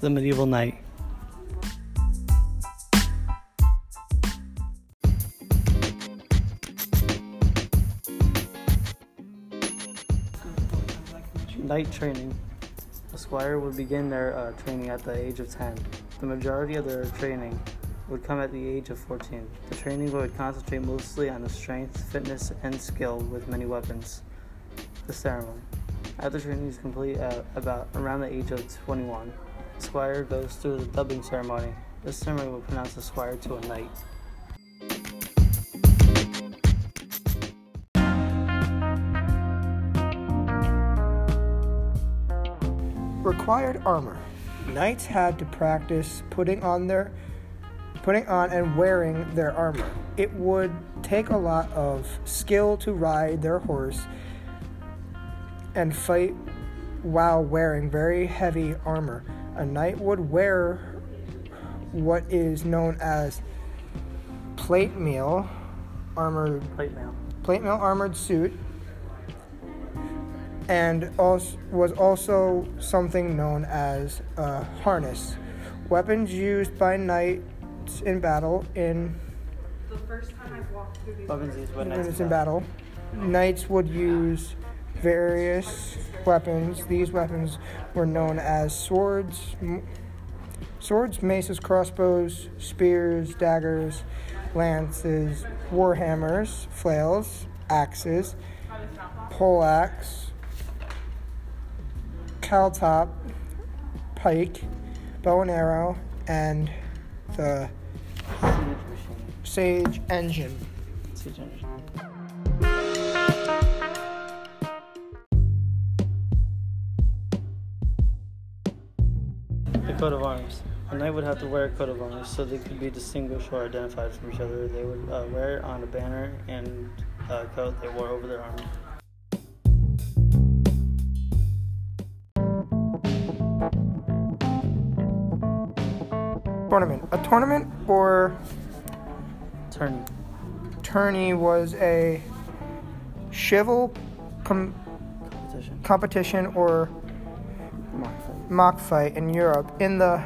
The medieval knight. Knight training. A squire would begin their uh, training at the age of 10. The majority of their training would come at the age of 14. The training would concentrate mostly on the strength, fitness, and skill with many weapons. The ceremony. After training is complete at about around the age of 21, the squire goes through the dubbing ceremony. This ceremony will pronounce the squire to a knight. Required armor. Knights had to practice putting on their putting on and wearing their armor. It would take a lot of skill to ride their horse and fight while wearing very heavy armor. A knight would wear what is known as plate mail armored Plate mail. plate mail armored suit and also was also something known as a harness. Weapons used by knights in battle in The first time I've walked through these Weapons used by knights in battle. Knights would use various weapons. These weapons were known as swords m- swords maces crossbows spears daggers lances warhammers flails axes poleaxe caltrop pike bow and arrow and the sage engine. Siege engine. The coat of arms. A knight would have to wear a coat of arms so they could be distinguished or identified from each other. They would uh, wear it on a banner and a coat they wore over their armor. tournament a tournament or Tourney. tourney was a chival com- Competition. competition or Mock fight. in Europe. In the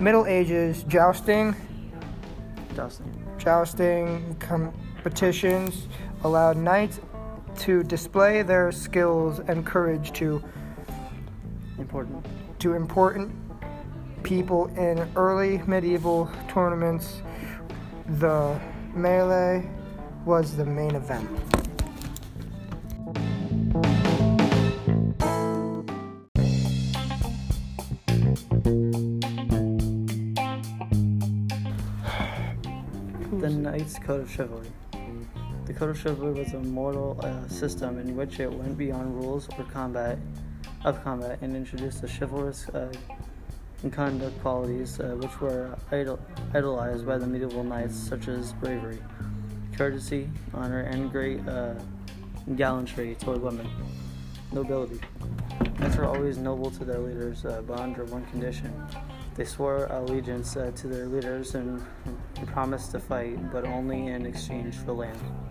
Middle Ages, jousting, Jousting. jousting competitions allowed knights to display their skills and courage to Important. to important people in early medieval tournaments. The melee was the main event. The Knight's Code of Chivalry. The Code of Chivalry was a mortal uh, system in which it went beyond rules or combat of combat and introduced the chivalrous uh, conduct qualities uh, which were idol- idolized by the medieval knights, such as bravery, courtesy, honor, and great uh, gallantry toward women. Nobility. Knights were always noble to their leaders, uh, but under one condition. They swore allegiance uh, to their leaders and, and promised to fight, but only in exchange for land.